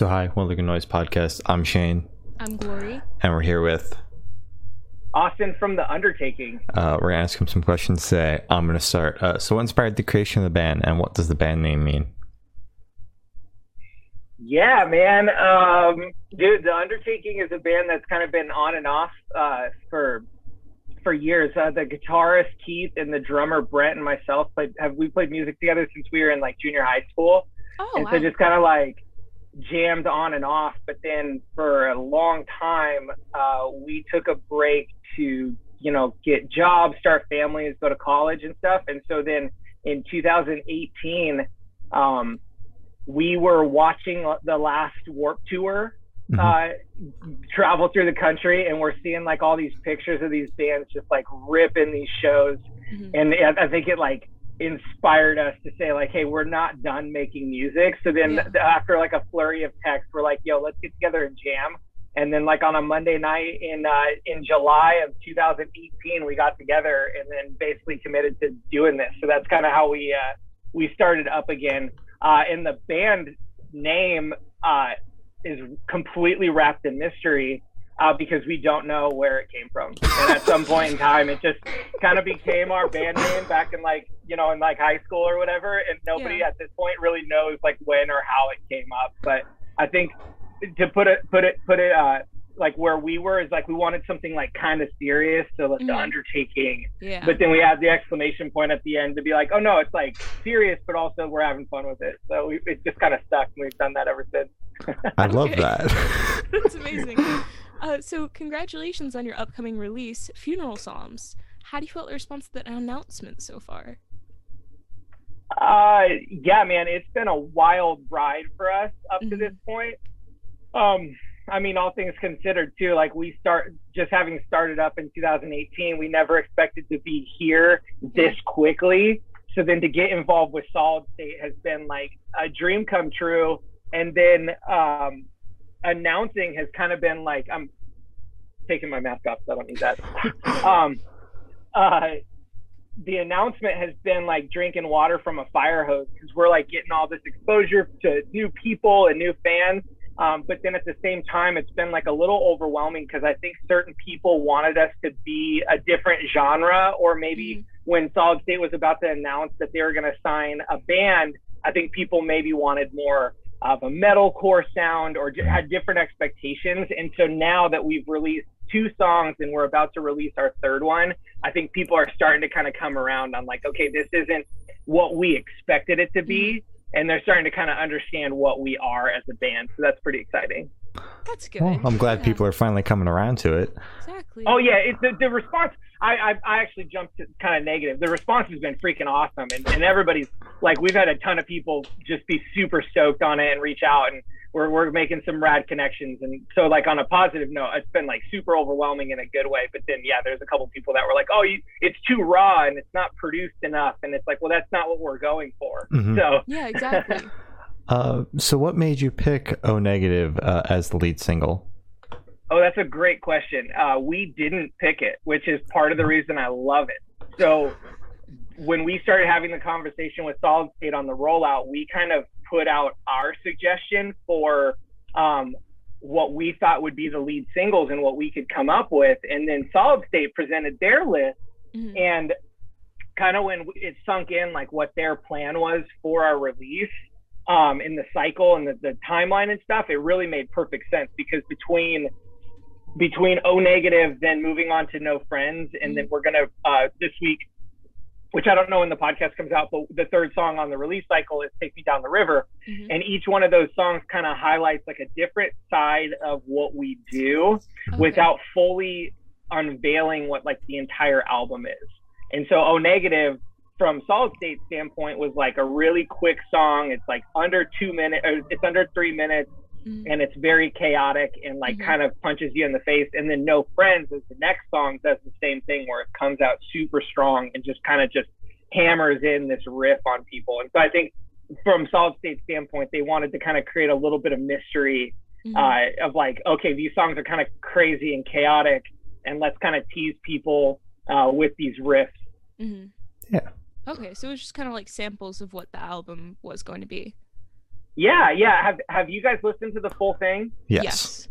So, hi, One Look Noise podcast. I'm Shane. I'm Glory. And we're here with Austin from The Undertaking. Uh, we're going to ask him some questions today. I'm going to start. Uh, so, what inspired the creation of the band, and what does the band name mean? Yeah, man. Um, dude, The Undertaking is a band that's kind of been on and off uh, for for years. Uh, the guitarist Keith and the drummer Brent and myself played have we played music together since we were in like junior high school. Oh, and wow. so just kind of like jammed on and off. But then for a long time, uh, we took a break to you know get jobs, start families, go to college and stuff. And so then in 2018, um, we were watching the last Warped Tour Mhm. uh, travel through the country, and we're seeing like all these pictures of these bands just like ripping these shows Mhm. and I I think it like inspired us to say like, hey, we're not done making music. So then Yeah. after like a flurry of texts, we're like, yo, let's get together and jam. And then like on a Monday night in uh, in July of 2018, we got together and then basically committed to doing this. So that's kind of how we uh, we started up again. Uh, and the band name uh, is completely wrapped in mystery uh, because we don't know where it came from. And at some point in time, it just kind of became our band name back in like you know in like high school or whatever. And nobody Yeah. at this point really knows like when or how it came up. But I think to put it put it put it uh, like where we were is like we wanted something like kind of serious, so like the Mhm. undertaking. yeah. But then we had the exclamation point at the end to be like, oh no, it's like serious, but also we're having fun with it. So we, it just kind of stuck, and we've done that ever since. I love that. That's amazing. Uh, so, congratulations on your upcoming release, Funeral Psalms. How do you feel the response to that announcement so far? Uh, yeah, man, it's been a wild ride for us up to Mhm. this point. Um, I mean, all things considered, too. Like we start just having started up in 2018, we never expected to be here this quickly. So then to get involved with Solid State has been like a dream come true. And then um, announcing has kind of been like I'm taking my mask off, so I don't need that. um, uh, the announcement has been like drinking water from a fire hose because we're like getting all this exposure to new people and new fans. Um, but then at the same time, it's been like a little overwhelming because I think certain people wanted us to be a different genre, or maybe Mhm. when Solid State was about to announce that they were going to sign a band, I think people maybe wanted more of a metalcore sound or j- mm. had different expectations. And so now that we've released two songs and we're about to release our third one, I think people are starting to kind of come around on like, okay, this isn't what we expected it to be. Mm-hmm. And they're starting to kind of understand what we are as a band. So that's pretty exciting. That's good. Well, I'm glad Yeah, people are finally coming around to it. Exactly. Oh yeah, it, the, the response. I, I I actually jumped to kind of negative. The response has been freaking awesome, and, and everybody's like, we've had a ton of people just be super stoked on it and reach out, and we're we're making some rad connections, and so like on a positive note, it's been like super overwhelming in a good way. But then yeah, there's a couple people that were like, oh, you, it's too raw and it's not produced enough, and it's like, well, that's not what we're going for. Mhm. So Yeah, exactly. Uh, so, what made you pick O Negative uh, as the lead single? Oh, that's a great question. Uh, we didn't pick it, which is part of the reason I love it. So when we started having the conversation with Solid State on the rollout, we kind of put out our suggestion for um, what we thought would be the lead singles and what we could come up with. And then Solid State presented their list Mhm. and kind of when it sunk in like what their plan was for our release um, in the cycle and the, the timeline and stuff, it really made perfect sense because between between O negative, then moving on to No Friends, and then we're gonna uh, this week, which I don't know when the podcast comes out, but the third song on the release cycle is Take Me Down the River, Mhm. and each one of those songs kind of highlights like a different side of what we do Okay. without fully unveiling what like the entire album is. And so O Negative from Solid State standpoint was like a really quick song. It's like under two minutes, it's under three minutes, Mhm. and it's very chaotic and like Mhm. kind of punches you in the face. And then No Friends is the next song does the same thing where it comes out super strong and just kind of just hammers in this riff on people. And so I think from Solid State standpoint, they wanted to kind of create a little bit of mystery Mhm. uh, of like, okay, these songs are kind of crazy and chaotic, and let's kind of tease people uh, with these riffs. Mhm. Yeah. Okay, so it was just kind of like samples of what the album was going to be. Yeah, yeah. Have Have you guys listened to the full thing? Yes.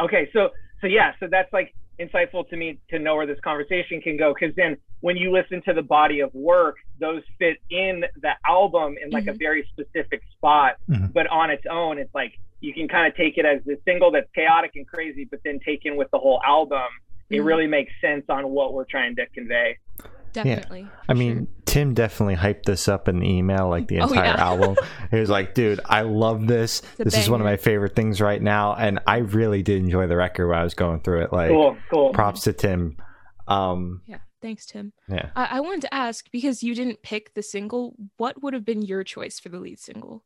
Okay, so so yeah, so that's like insightful to me to know where this conversation can go because then when you listen to the body of work, those fit in the album in like a Mhm. very specific spot, Mhm. but on its own, it's like you can kind of take it as the single that's chaotic and crazy, but then taken with the whole album, it Mhm. really makes sense on what we're trying to convey. Definitely. I mean, sure. Tim definitely hyped this up in the email, like the Oh, entire yeah. album. He was like, dude, I love this. a This is one of my favorite things right now. And I really did enjoy the record when I was going through it. Like, Cool, cool. props to Tim. Um, yeah. Thanks, Tim. yeah. I-, I wanted to ask because you didn't pick the single. What would have been your choice for the lead single?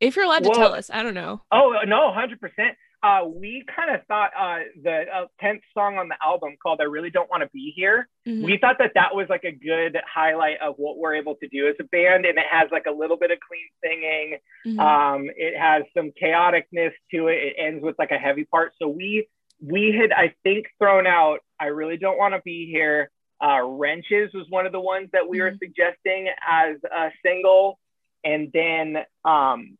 If you're allowed to Well- tell us, I don't know. Oh no, hundred percent. Uh, we kind of thought uh, the uh, tenth song on the album called "I Really Don't Want to Be Here." Mhm. We thought that that was like a good highlight of what we're able to do as a band, and it has like a little bit of clean singing. Mhm. Um, it has some chaoticness to it. It ends with like a heavy part. So we we had I think thrown out. I really don't want to be here. Uh, Wrenches was one of the ones that we were Mhm. suggesting as a single, and then um,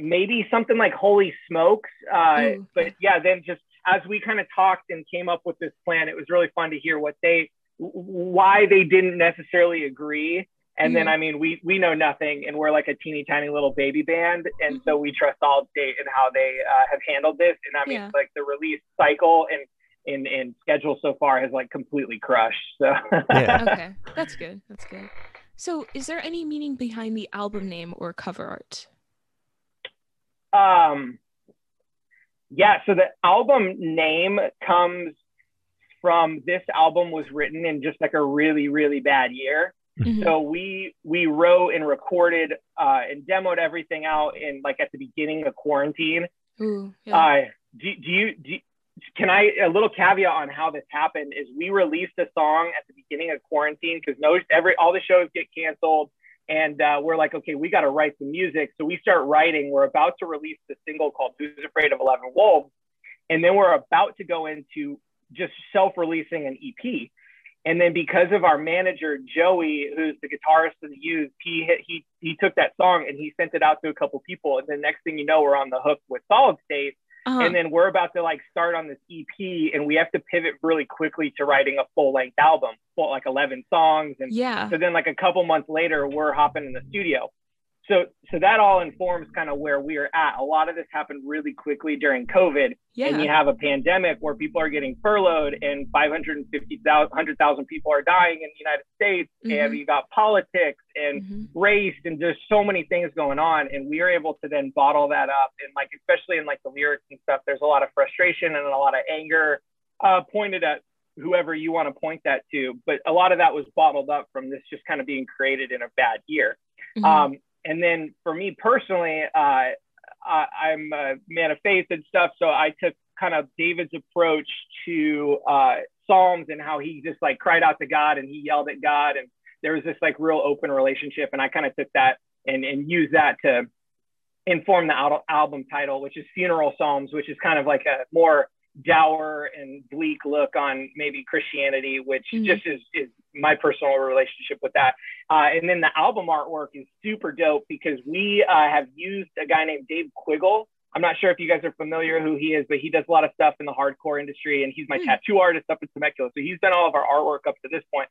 maybe something like Holy Smokes. Uh, Ooh. but yeah, then just as we kind of talked and came up with this plan, it was really fun to hear what they why they didn't necessarily agree. And then, Mhm. I mean, we we know nothing, and we're like a teeny tiny little baby band, and so we trust Solid State and how they uh, have handled this. And I mean, Yeah. like the release cycle and and and schedule so far has like completely crushed. So Yeah. okay, that's good. That's good. So, is there any meaning behind the album name or cover art? Um, yeah. So the album name comes from this album was written in just like a really really bad year. Mhm. So we we wrote and recorded uh, and demoed everything out in like at the beginning of quarantine. Ooh, yeah. Uh, do, do you do, can I a little caveat on how this happened is we released a song at the beginning of quarantine because no every all the shows get canceled and uh, we're like okay we got to write the music. So we start writing. We're about to release the single called Who's Afraid of Eleven Wolves. And then we're about to go into just self-releasing an EP and then because of our manager Joey who's the guitarist of the Used he hit, he he took that song and he sent it out to a couple people. And the next thing you know we're on the hook with Solid State Uh-huh. and then we're about to like start on this EP and we have to pivot really quickly to writing a full length album, full like 11 songs. And yeah. so then like a couple months later, we're hopping in the studio. So, so that all informs kind of where we are at. A lot of this happened really quickly during COVID Yeah. and you have a pandemic where people are getting furloughed and 550,000, people are dying in the United States. And Mhm. you got politics and Mhm. race and there's so many things going on and we are able to then bottle that up and like especially in like the lyrics and stuff there's a lot of frustration and a lot of anger uh, pointed at whoever you want to point that to but a lot of that was bottled up from this just kind of being created in a bad year Mhm. um, and then for me personally uh, I, i'm a man of faith and stuff so i took kind of david's approach to uh, psalms and how he just like cried out to god and he yelled at god and there was this like real open relationship and i kind of took that and, and used that to inform the al- album title which is funeral psalms which is kind of like a more dour and bleak look on maybe christianity which Mhm. just is, is my personal relationship with that uh, and then the album artwork is super dope because we uh, have used a guy named dave quiggle i'm not sure if you guys are familiar who he is but he does a lot of stuff in the hardcore industry and he's my Hmm. tattoo artist up in temecula so he's done all of our artwork up to this point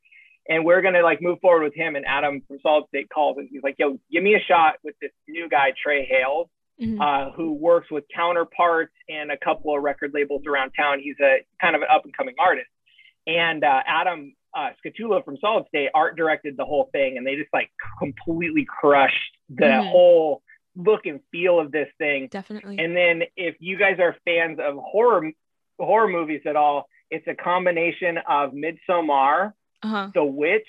and we're gonna like move forward with him. And Adam from Solid State calls and he's like, "Yo, give me a shot with this new guy, Trey Hales, Mhm. uh, who works with Counterparts and a couple of record labels around town. He's a kind of an up and coming artist." And uh, Adam uh, Skatula from Solid State art directed the whole thing, and they just like completely crushed the Mhm. whole look and feel of this thing. Definitely. And then if you guys are fans of horror horror movies at all, it's a combination of Midsommar, uh-huh. The Witch,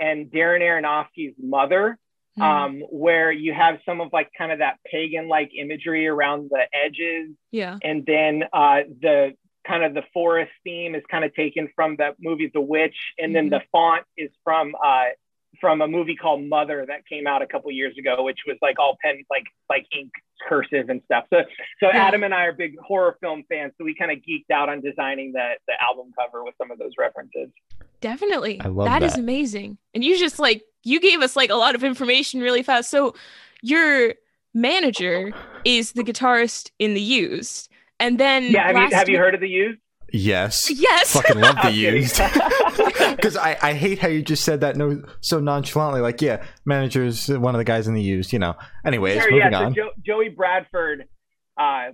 and Darren Aronofsky's Mother, Mhm. um, where you have some of like kind of that pagan like imagery around the edges, yeah. and then uh, the kind of the forest theme is kind of taken from the movie The Witch, and then Mhm. the font is from uh, from a movie called Mother that came out a couple years ago, which was like all pen like like ink cursive and stuff. So so Yeah. Adam and I are big horror film fans, so we kind of geeked out on designing the the album cover with some of those references. Definitely. I love that is amazing. And you just like you gave us like a lot of information really fast. So your manager is the guitarist in the used. And then Yeah, have you last have you heard of the used? Yes. Yes. Fucking love the I'm used. Because I, I hate how you just said that no so nonchalantly. Like, yeah, manager's one of the guys in the used, you know. Anyways, Sure, moving yeah, on. jo- Joey Bradford, uh,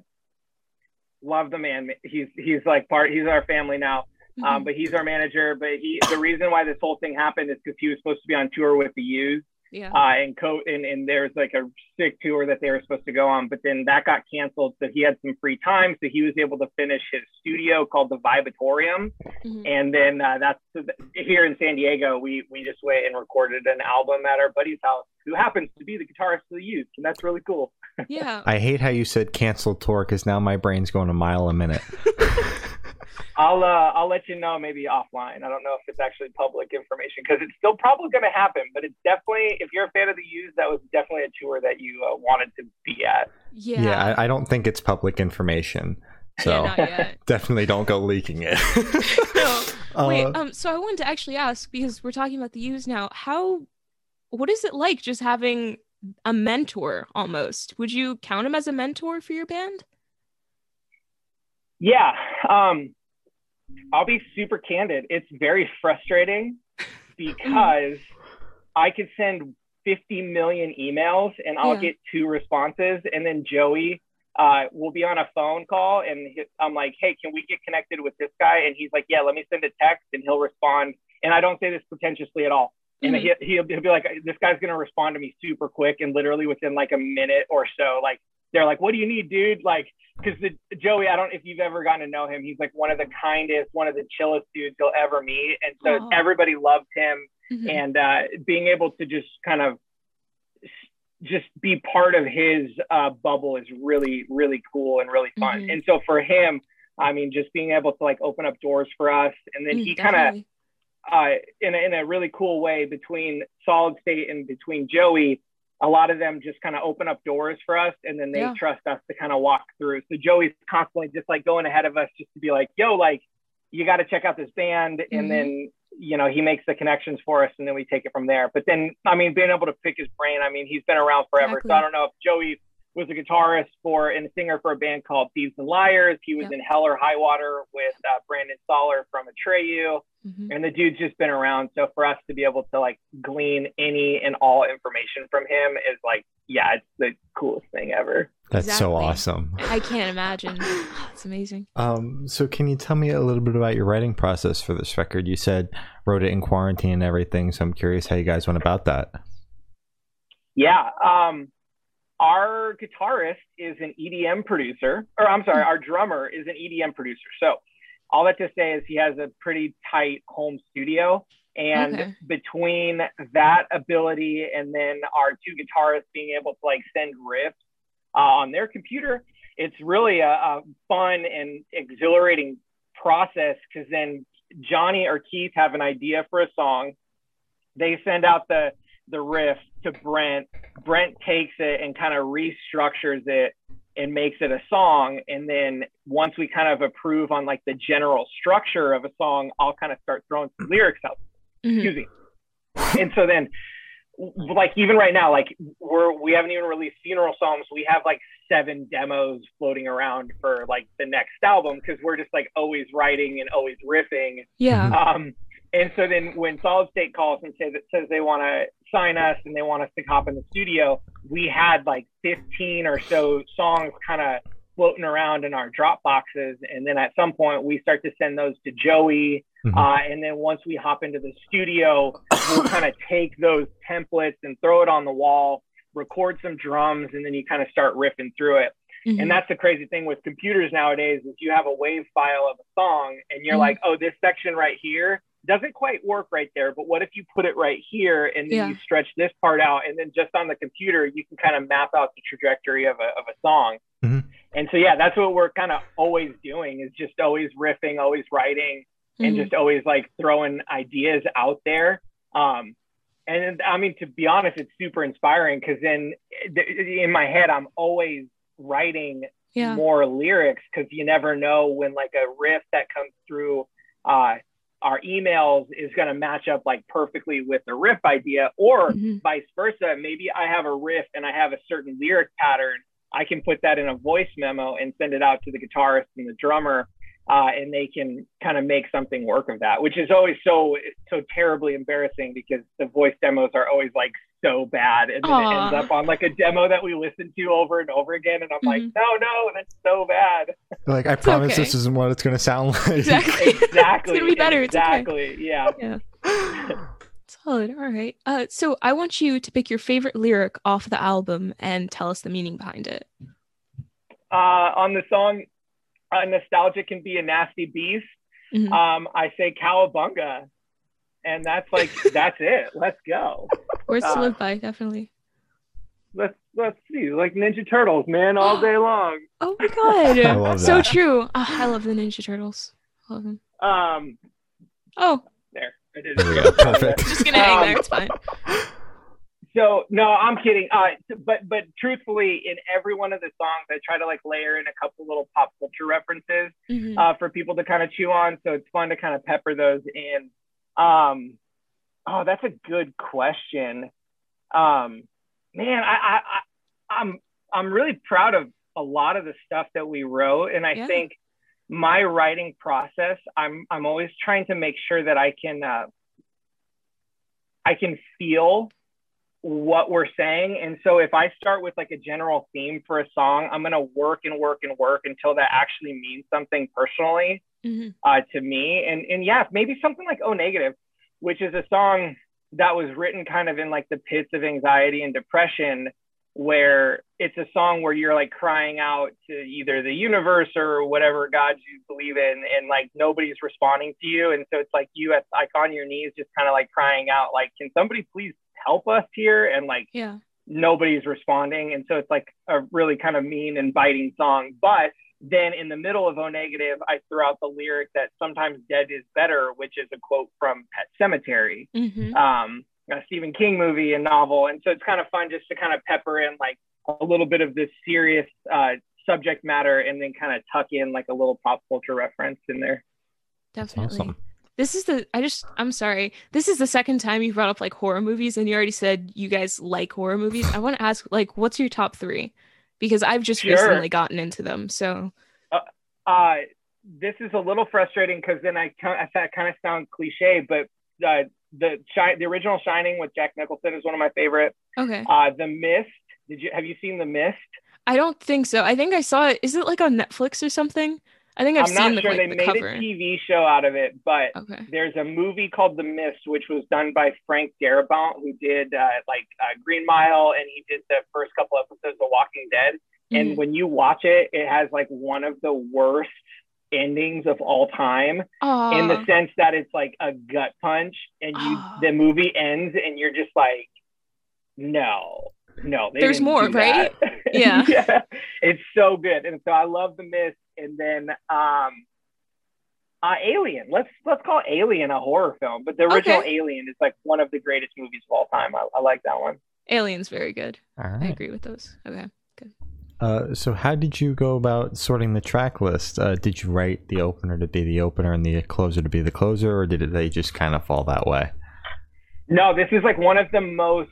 love the man. He's he's like part. He's our family now. Mm-hmm. Um, but he's our manager. But he the reason why this whole thing happened is because he was supposed to be on tour with the Used, yeah. uh, and co and, and there's like a sick tour that they were supposed to go on, but then that got canceled. So he had some free time, so he was able to finish his studio called the Vibatorium, Mhm. and then uh, that's here in San Diego. We we just went and recorded an album at our buddy's house, who happens to be the guitarist of the Used, and that's really cool. Yeah. I hate how you said cancel tour because now my brain's going a mile a minute. I'll uh, I'll let you know maybe offline. I don't know if it's actually public information because it's still probably going to happen, but it's definitely if you're a fan of the Used, that was definitely a tour that you uh, wanted to be at. Yeah. yeah, I, I don't think it's public information. So Yeah, definitely don't go leaking it. No. Wait, Uh, um, so I wanted to actually ask because we're talking about the used now. How, what is it like just having a mentor almost? Would you count him as a mentor for your band? Yeah, um, I'll be super candid. It's very frustrating because I could send 50 million emails and I'll Yeah. get two responses, and then Joey uh, will be on a phone call, and he- I'm like, "Hey, can we get connected with this guy?" And he's like, "Yeah, let me send a text," and he'll respond. And I don't say this pretentiously at all. And Mhm. he, he'll, he'll be like, "This guy's gonna respond to me super quick," and literally within like a minute or so, like they're like, "What do you need, dude?" Like, because the Joey, I don't if you've ever gotten to know him, he's like one of the kindest, one of the chillest dudes you'll ever meet, and so Aw. everybody loved him Mhm. and uh, being able to just kind of just be part of his uh, bubble is really really cool and really fun Mhm. and so for him i mean just being able to like open up doors for us and then Mm, he kind of. Uh, in, a, in a really cool way between solid state and between joey a lot of them just kind of open up doors for us and then they Yeah. trust us to kind of walk through so joey's constantly just like going ahead of us just to be like yo like you got to check out this band Mhm. and then you know he makes the connections for us and then we take it from there but then i mean being able to pick his brain i mean he's been around forever Exactly. so i don't know if joey was a guitarist for and a singer for a band called thieves and liars he was Yep. in hell or high water with uh, brandon saller from atreyu Mhm. and the dude's just been around so for us to be able to like glean any and all information from him is like yeah it's the coolest thing ever That's so awesome. I can't imagine. It's amazing. Um, so can you tell me a little bit about your writing process for this record? You said wrote it in quarantine and everything, so I'm curious how you guys went about that. Yeah. Um, our guitarist is an EDM producer, or I'm sorry, our drummer is an EDM producer. So all that to say is he has a pretty tight home studio. And Okay. between that ability and then our two guitarists being able to like send riffs uh, on their computer, it's really a, a fun and exhilarating process because then Johnny or Keith have an idea for a song. They send out the the riff to Brent. Brent takes it and kind of restructures it and makes it a song. And then once we kind of approve on like the general structure of a song, I'll kind of start throwing some lyrics out. Mhm. Excuse me. And so then like even right now, like we're we haven't even released Funeral Psalms. We have like seven demos floating around for like the next album because we're just like always writing and always riffing. Yeah. Um, and so then when Solid State calls and says says they want to sign us and they want us to hop in the studio, we had like 15 or so songs kind of floating around in our drop boxes. And then at some point we start to send those to Joey. Mhm. Uh, and then once we hop into the studio, we'll kind of take those templates and throw it on the wall, record some drums, and then you kind of start riffing through it. Mhm. And that's the crazy thing with computers nowadays is you have a wave file of a song and you're Mhm. like, oh, this section right here doesn't quite work right there. But what if you put it right here and then Yeah. you stretch this part out and then just on the computer you can kind of map out the trajectory of a of a song. Mhm. And so yeah, that's what we're kind of always doing is just always riffing, always writing, and Mhm. just always like throwing ideas out there. Um, and I mean, to be honest, it's super inspiring because then in my head, I'm always writing yeah. more lyrics because you never know when like a riff that comes through uh, our emails is going to match up like perfectly with the riff idea or Mhm. vice versa maybe i have a riff and i have a certain lyric pattern i can put that in a voice memo and send it out to the guitarist and the drummer uh, and they can kind of make something work of that which is always so so terribly embarrassing because the voice demos are always like so bad and then it ends up on like a demo that we listen to over and over again and i'm like Mhm. no no that's so bad Like, I promise okay. this isn't what it's going to sound like. Exactly. exactly it's gonna be better. exactly yeah It's okay. Solid. All right. Uh, so I want you to pick your favorite lyric off the album and tell us the meaning behind it. uh, on the song uh, nostalgia can be a nasty beast Mhm. um, i say cowabunga and that's like that's it let's go Words to uh, live by, definitely. let's let's see like ninja turtles man all day long Oh my god. I love so true. Oh, I love the Ninja Turtles. Love them. um Oh, there I did it. There we go. Perfect. just gonna hang Um, there. It's fine. So no, I'm kidding. Uh, but but truthfully, in every one of the songs, I try to like layer in a couple little pop culture references Mhm. uh, for people to kind of chew on. So it's fun to kind of pepper those in. Um, oh, that's a good question. Um, man, I, I, I I'm I'm really proud of a lot of the stuff that we wrote, and I Yeah. think my writing process, I'm I'm always trying to make sure that I can uh, I can feel what we're saying. And so if I start with like a general theme for a song, I'm gonna work and work and work until that actually means something personally Mhm. uh, to me. And and yeah, maybe something like Oh Negative, which is a song that was written kind of in like the pits of anxiety and depression, where it's a song where you're like crying out to either the universe or whatever God you believe in, and like nobody's responding to you. And so it's like you at like on your knees, just kind of like crying out, like, can somebody please help us here? And like Yeah. nobody's responding. And so it's like a really kind of mean and biting song. But then in the middle of O Negative, I threw out the lyric that sometimes dead is better, which is a quote from Pet Sematary, Mhm. um, a Stephen King movie and novel. And so it's kind of fun just to kind of pepper in like a little bit of this serious uh, subject matter and then kind of tuck in like a little pop culture reference in there. Definitely. awesome. This is the I just I'm sorry. This is the second time you brought up like horror movies and you already said you guys like horror movies. I want to ask like what's your top 3? Because I've just Sure. recently gotten into them. So, Uh, this is a little frustrating because then I, ki- I kind of sound cliche, but uh, the the original Shining with Jack Nicholson is one of my favorite. okay. Uh, the Mist. Did you have you seen The Mist? I don't think so. I think I saw it. Is it like on Netflix or something? I think I've I'm seen not the, sure like, they the made cover. a TV show out of it, but Okay. there's a movie called The Mist, which was done by Frank Darabont, who did uh, like uh, Green Mile, and he did the first couple episodes of Walking Dead. And Mhm. when you watch it, it has like one of the worst endings of all time. Aw. in the sense that it's like a gut punch and you the movie ends and you're just like no no There's more, right? Yeah. yeah it's so good and so i love the mist and then um uh, Alien. Let's let's call Alien a horror film, but the original Okay. Alien is like one of the greatest movies of all time. I, I like that one. Alien's very good. All I agree with those. Okay. Good. Uh, so how did you go about sorting the track list? Uh, did you write the opener to be the opener and the closer to be the closer, or did they just kind of fall that way? No, this is like one of the most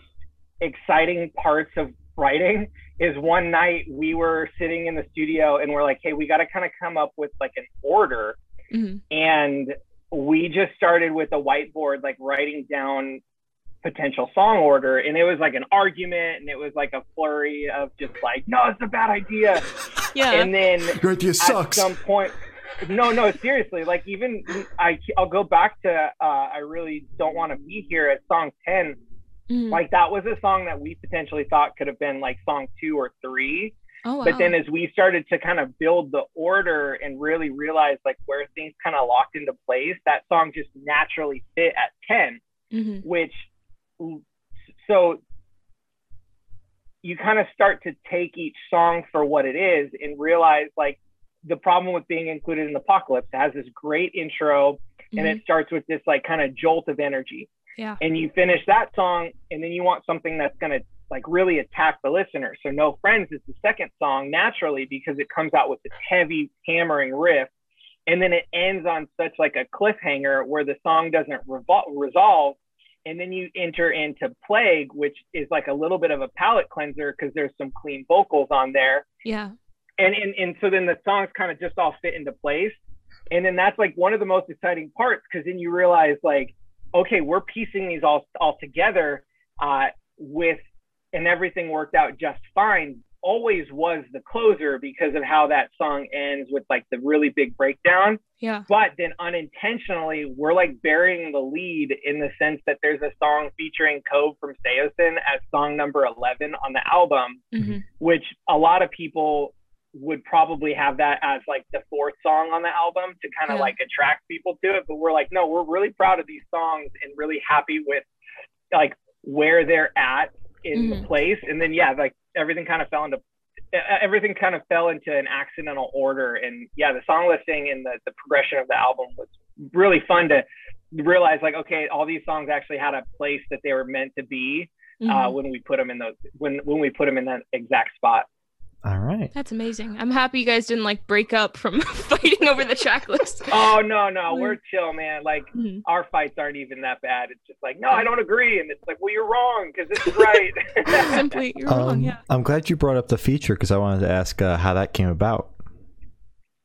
exciting parts of writing is one night we were sitting in the studio and we're like, hey, we got to kind of come up with like an order. Mhm. And we just started with a whiteboard, like writing down potential song order. And it was like an argument and it was like a flurry of just like, no, it's a bad idea. Yeah. And then Your idea at some point no no seriously like even i i'll go back to uh i really don't want to be here at song 10 Mhm. like that was a song that we potentially thought could have been like song two or three oh, wow. but then as we started to kind of build the order and really realize like where things kind of locked into place that song just naturally fit at 10 Mhm. which so you kind of start to take each song for what it is and realize like the problem with being included in apocalypse it has this great intro and Mhm. it starts with this like kind of jolt of energy Yeah. and you finish that song and then you want something that's going to like really attack the listener so no friends is the second song naturally because it comes out with this heavy hammering riff and then it ends on such like a cliffhanger where the song doesn't revol- resolve and then you enter into plague which is like a little bit of a palate cleanser because there's some clean vocals on there Yeah. and, and and so then the songs kind of just all fit into place and then that's like one of the most exciting parts because then you realize like okay we're piecing these all all together uh, with and everything worked out just fine always was the closer because of how that song ends with like the really big breakdown Yeah. but then unintentionally we're like burying the lead in the sense that there's a song featuring cove from saosin as song number 11 on the album hmm which a lot of people would probably have that as like the fourth song on the album to kind of Yeah. like attract people to it but we're like no we're really proud of these songs and really happy with like where they're at in the Mhm. place and then yeah like everything kind of fell into everything kind of fell into an accidental order and yeah the song listing and the, the progression of the album was really fun to realize like okay all these songs actually had a place that they were meant to be uh, Mhm. when we put them in those when when we put them in that exact spot All right. That's amazing. I'm happy you guys didn't like break up from fighting over the track list. oh no no we're chill man like Mhm. our fights aren't even that bad it's just like no i don't agree and it's like well you're wrong because this is right Simply, you're wrong. Um, Yeah. I'm glad you brought up the feature because I wanted to ask uh, how that came about.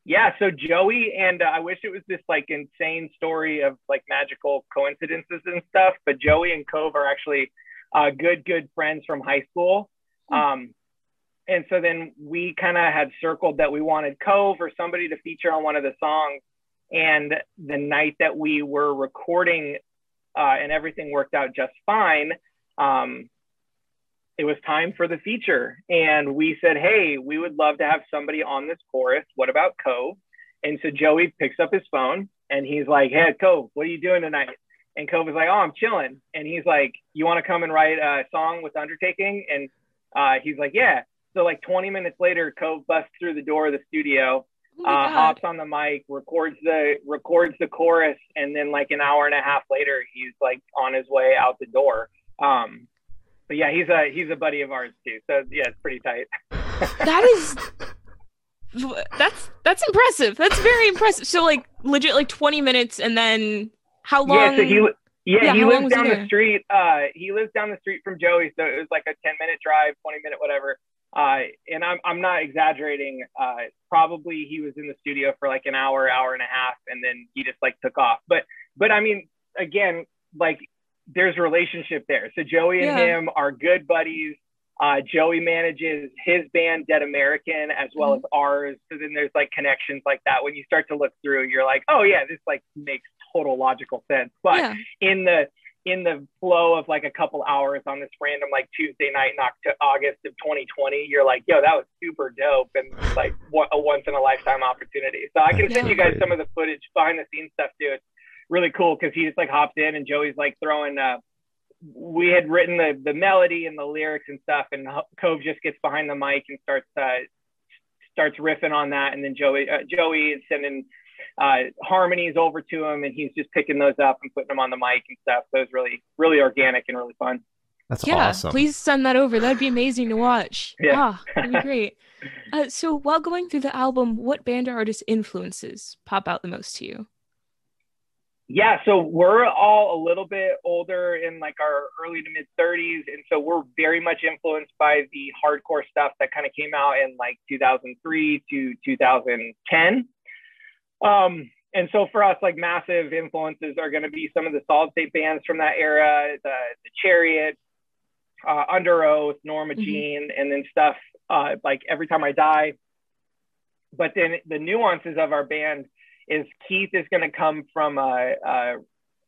yeah so joey and uh, i wish it was this like insane story of like magical coincidences and stuff but joey and cove are actually uh, good good friends from high school Hmm. um, and so then we kind of had circled that we wanted cove or somebody to feature on one of the songs. And the night that we were recording uh, and everything worked out just fine um, it was time for the feature. And we said hey we would love to have somebody on this chorus. What about cove? And so joey picks up his phone and he's like hey cove what are you doing tonight? And cove is like oh i'm chilling. And he's like you want to come and write a song with undertaking? And uh, he's like yeah so like 20 minutes later cove busts through the door of the studio Oh uh, hops on the mic, records the records the chorus, and then like an hour and a half later, he's like on his way out the door. Um, but yeah, he's a he's a buddy of ours too. So yeah, it's pretty tight. That is that's that's impressive. That's very impressive. So like legit like 20 minutes and then how long Yeah, so he yeah, Yeah, he lives was he down the street. Uh, he lives down the street from Joey, so it was like a ten minute drive, twenty minute whatever. Uh, and I'm I'm not exaggerating. Uh, probably he was in the studio for like an hour, hour and a half, and then he just like took off. But but I mean, again, like there's a relationship there. So Joey and Yeah. him are good buddies. Uh, Joey manages his band Dead American as well as ours. So then there's like connections like that. When you start to look through, you're like, oh yeah, this like makes total logical sense. But yeah. in the in the flow of like a couple hours on this random like Tuesday night in Oct- August of 2020, you're like, yo, that was super dope and like a once in a lifetime opportunity. So I can send you guys some of the footage behind the scenes stuff too. It's really cool because he just like hopped in and Joey's like throwing. Uh, we had written the the melody and the lyrics and stuff, and Cove just gets behind the mic and starts uh, starts riffing on that, and then Joey uh, Joey is sending uh, harmonies over to him, and he's just picking those up and putting them on the mic and stuff. So it's really, really organic and really fun. That's yeah, awesome. please send that over. That'd be amazing to watch. Yeah. Ah, that'd be great. Uh, so while going through the album, what band or artist influences pop out the most to you? Yeah, so we're all a little bit older in like our early to mid 30s, and so we're very much influenced by the hardcore stuff that kind of came out in like 2003 to 2010. Um, and so for us, like massive influences are going to be some of the solid state bands from that era, the, the Chariot, uh, Under Oath, Norma Mhm. Jean, and then stuff uh, like Every Time I Die. But then the nuances of our band is Keith is going to come from a, a,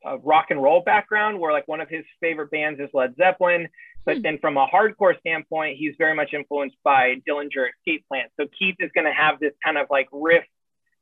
a rock and roll background where like one of his favorite bands is Led Zeppelin. But Hmm. then from a hardcore standpoint, he's very much influenced by Dillinger Escape Plan. So Keith is going to have this kind of like riff,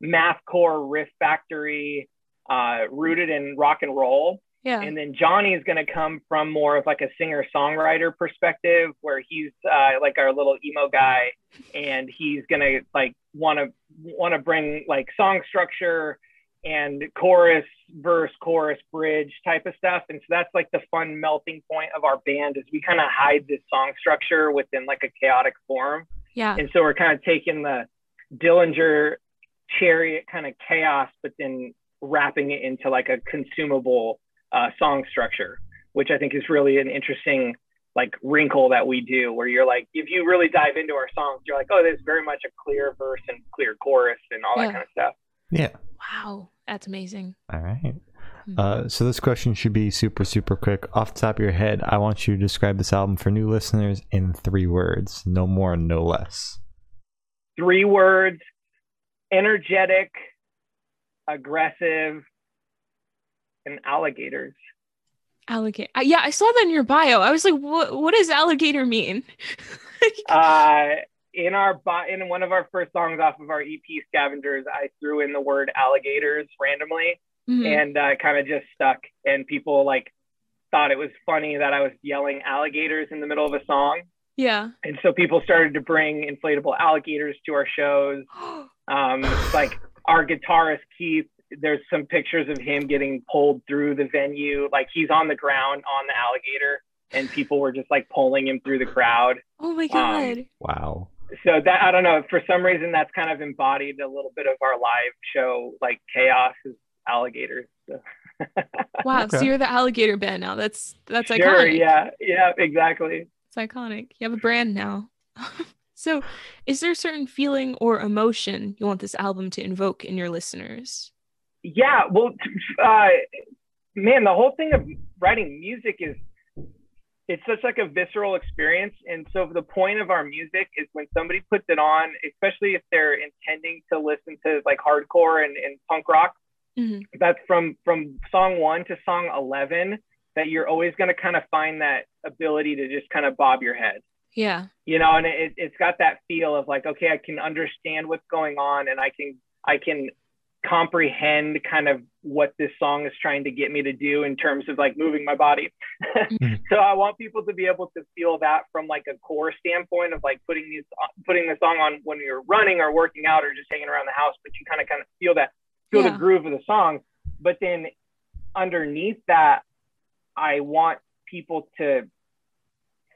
mathcore riff factory uh, rooted in rock and roll. Yeah. And then Johnny is going to come from more of like a singer songwriter perspective, where he's uh, like our little emo guy, and he's going to like want to want to bring like song structure and chorus, verse, chorus, bridge type of stuff. And so that's like the fun melting point of our band is we kind of hide this song structure within like a chaotic form. yeah. And so we're kind of taking the Dillinger chariot kind of chaos, but then wrapping it into like a consumable uh, song structure, which I think is really an interesting like wrinkle that we do where you're like if you really dive into our songs you're like oh there's very much a clear verse and clear chorus and all Yeah. that kind of stuff Yeah. Wow, that's amazing. All right. Hmm. Uh, so this question should be super, super quick. Off the top of your head, I want you to describe this album for new listeners in three words. No more, no less. three words energetic aggressive and alligators Alligator. Uh, yeah, I saw that in your bio. I was like, what what does alligator mean? uh, in our in one of our first songs off of our ep scavengers i threw in the word alligators randomly Mhm. and uh, kind of just stuck and people like thought it was funny that i was yelling alligators in the middle of a song yeah. and so people started to bring inflatable alligators to our shows um, like our guitarist keith there's some pictures of him getting pulled through the venue like he's on the ground on the alligator and people were just like pulling him through the crowd oh my god. Wow. so that i don't know for some reason that's kind of embodied a little bit of our live show like chaos is alligators so. wow. So you're the alligator band now. That's that's sure iconic. yeah yeah exactly It's iconic. You have a brand now. so, is there a certain feeling or emotion you want this album to invoke in your listeners? Yeah, well, uh, man, the whole thing of writing music is it's such like a visceral experience, and so the point of our music is when somebody puts it on, especially if they're intending to listen to like hardcore and, and punk rock. Mhm. That's from from song one to song eleven. That you're always going to kind of find that ability to just kind of bob your head Yeah. you know and it, it's got that feel of like okay i can understand what's going on and i can i can comprehend kind of what this song is trying to get me to do in terms of like moving my body Mhm. so i want people to be able to feel that from like a core standpoint of like putting these putting the song on when you're running or working out or just hanging around the house but you kind of kind of feel that feel Yeah. the groove of the song but then underneath that i want people to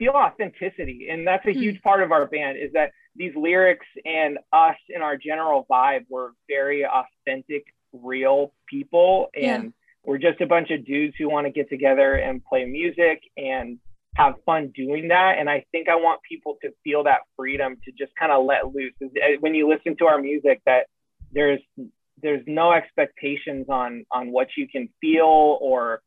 feel authenticity and that's a Hmm. huge part of our band is that these lyrics and us and our general vibe we're very authentic real people. And we're just a bunch of dudes who want to get together and play music and have fun doing that. And i think i want people to feel that freedom to just kind of let loose. Uh, when you listen to our music that there's there's no expectations on on what you can feel or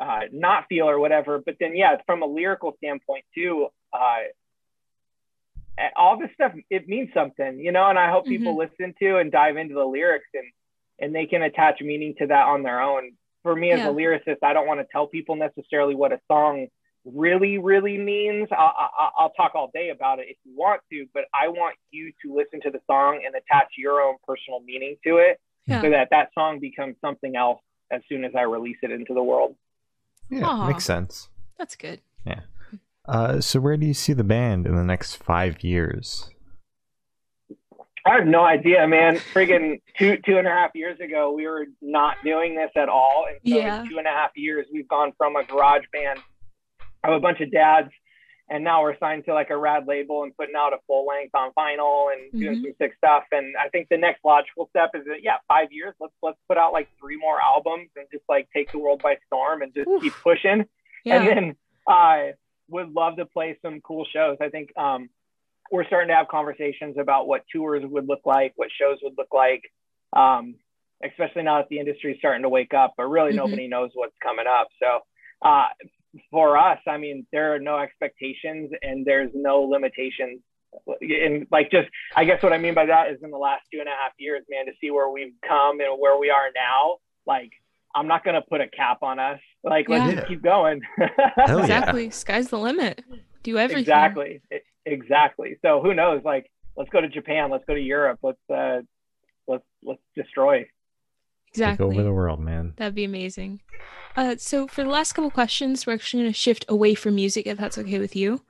uh, not feel or whatever. But then, yeah, from a lyrical standpoint too, uh, all this stuff it means something, you know. And I hope people listen to and dive into the lyrics and and they can attach meaning to that on their own. For me as Yeah. a lyricist, I don't want to tell people necessarily what a song really really means. I'll, I'll, I'll talk all day about it if you want to, but I want you to listen to the song and attach your own personal meaning to it, Yeah. so that that song becomes something else as soon as I release it into the world. Yeah, Aw. makes sense. That's good. Yeah. Uh, so where do you see the band in the next five years? I have no idea, man. Friggin' two two and a half years ago, we were not doing this at all, and so Yeah. in two and a half years, we've gone from a garage band of a bunch of dads, and now we're signed to like a rad label and putting out a full length on vinyl and doing Mhm. some sick stuff. And I think the next logical step is that yeah, five years. Let's let's put out like three more albums and just like take the world by storm and just Oof. keep pushing. Yeah. And then I would love to play some cool shows. I think um, we're starting to have conversations about what tours would look like, what shows would look like, um, especially now that the industry is starting to wake up, but really Mhm. nobody knows what's coming up. So uh, for us, I mean, there are no expectations and there's no limitations. And like, just, I guess what I mean by that is in the last two and a half years, man, to see where we've come and where we are now, like, I'm not going to put a cap on us. Like, let's just keep going. Hell yeah. exactly. Sky's the limit. Do everything. Exactly. Exactly. So who knows? Like, let's go to Japan. Let's go to Europe. Let's uh, let's let's destroy. Exactly. Take over the world, man. That'd be amazing. Uh, so for the last couple questions, we're actually going to shift away from music, if that's okay with you.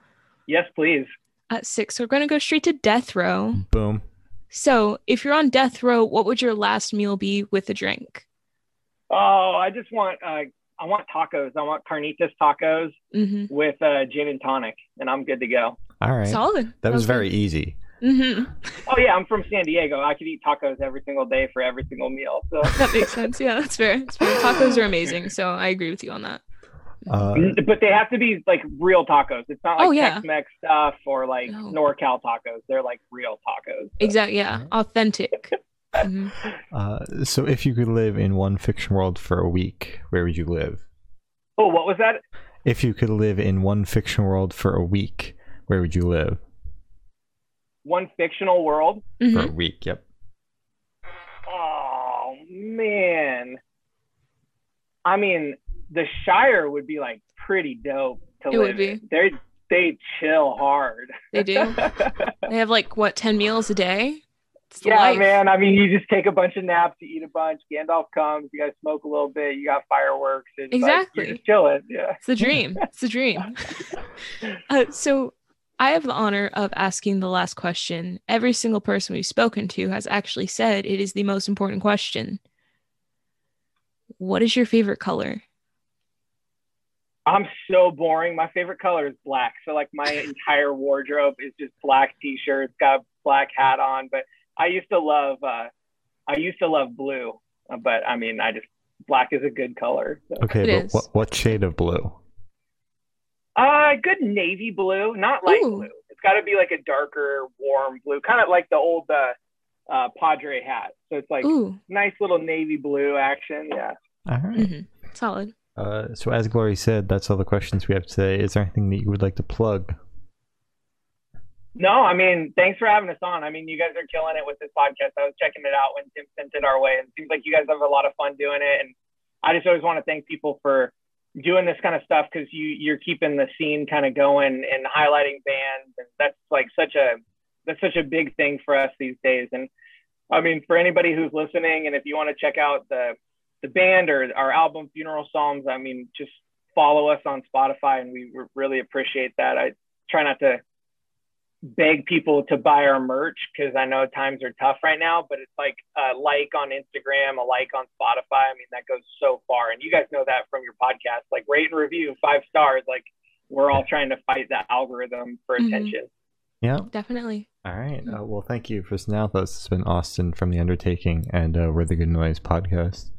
Yes, please. At six, we're going to go straight to death row. Boom. So if you're on death row, what would your last meal be with a drink? Oh, I just want uh, I want tacos. I want carnitas tacos Mm-hmm. with uh, gin and tonic, and I'm good to go. All right. Solid. That was Okay. very easy. Hmm Oh yeah, I'm from San Diego. I could eat tacos every single day for every single meal. So, That makes sense. Yeah, that's fair. That's fair. Tacos are amazing, so I agree with you on that. Uh, but they have to be like real tacos. It's not like Oh, yeah. Tex-Mex stuff or like No. NorCal tacos. They're like real tacos. So- Exactly. Yeah, authentic. Mhm. uh, so if you could live in one fiction world for a week, where would you live? Oh, what was that? If you could live in one fiction world for a week, where would you live? One fictional world. For a Mhm. week, yep. Oh man. I mean, the Shire would be like pretty dope to It live would be. in. They they chill hard. They do. They have like what ten meals a day. It's yeah, life. man. I mean, you just take a bunch of naps, you eat a bunch. Gandalf comes, you guys smoke a little bit, you got fireworks. It's like, Exactly. you're just chilling. Yeah. It's the dream. It's the dream. Uh, so I have the honor of asking the last question. Every single person we've spoken to has actually said it is the most important question. What is your favorite color? I'm so boring. My favorite color is black. So like my entire wardrobe is just black t-shirts, got a black hat on. But I used to love uh I used to love blue. But I mean I just black is a good color. So. Okay, It but is. what what shade of blue? Uh good navy blue, not light Ooh. blue. It's gotta be like a darker, warm blue, kind of like the old uh uh Padre hat. So it's like Ooh, nice little navy blue action. Yeah. All right. mhm. solid. Uh, so as Glory said, that's all the questions we have today. Is there anything that you would like to plug? No, I mean, thanks for having us on. I mean, you guys are killing it with this podcast. I was checking it out when Tim sent it our way, and it seems like you guys have a lot of fun doing it. And I just always want to thank people for doing this kind of stuff because you you're keeping the scene kind of going and highlighting bands, and that's like such a that's such a big thing for us these days. And I mean, for anybody who's listening, and if you want to check out the the band or our album Funeral Psalms, I mean, just follow us on Spotify, and we really appreciate that. I try not to beg people to buy our merch because I know times are tough right now, but it's like a like on Instagram, a like on Spotify. I mean, that goes so far. And you guys know that from your podcast, like rate and review five stars. Like we're all trying to fight that algorithm for Mhm. attention. Yeah. Definitely. All right. Uh, well, thank you for now. This has been Austin from The Undertaking and uh, We're the Good Noise podcast.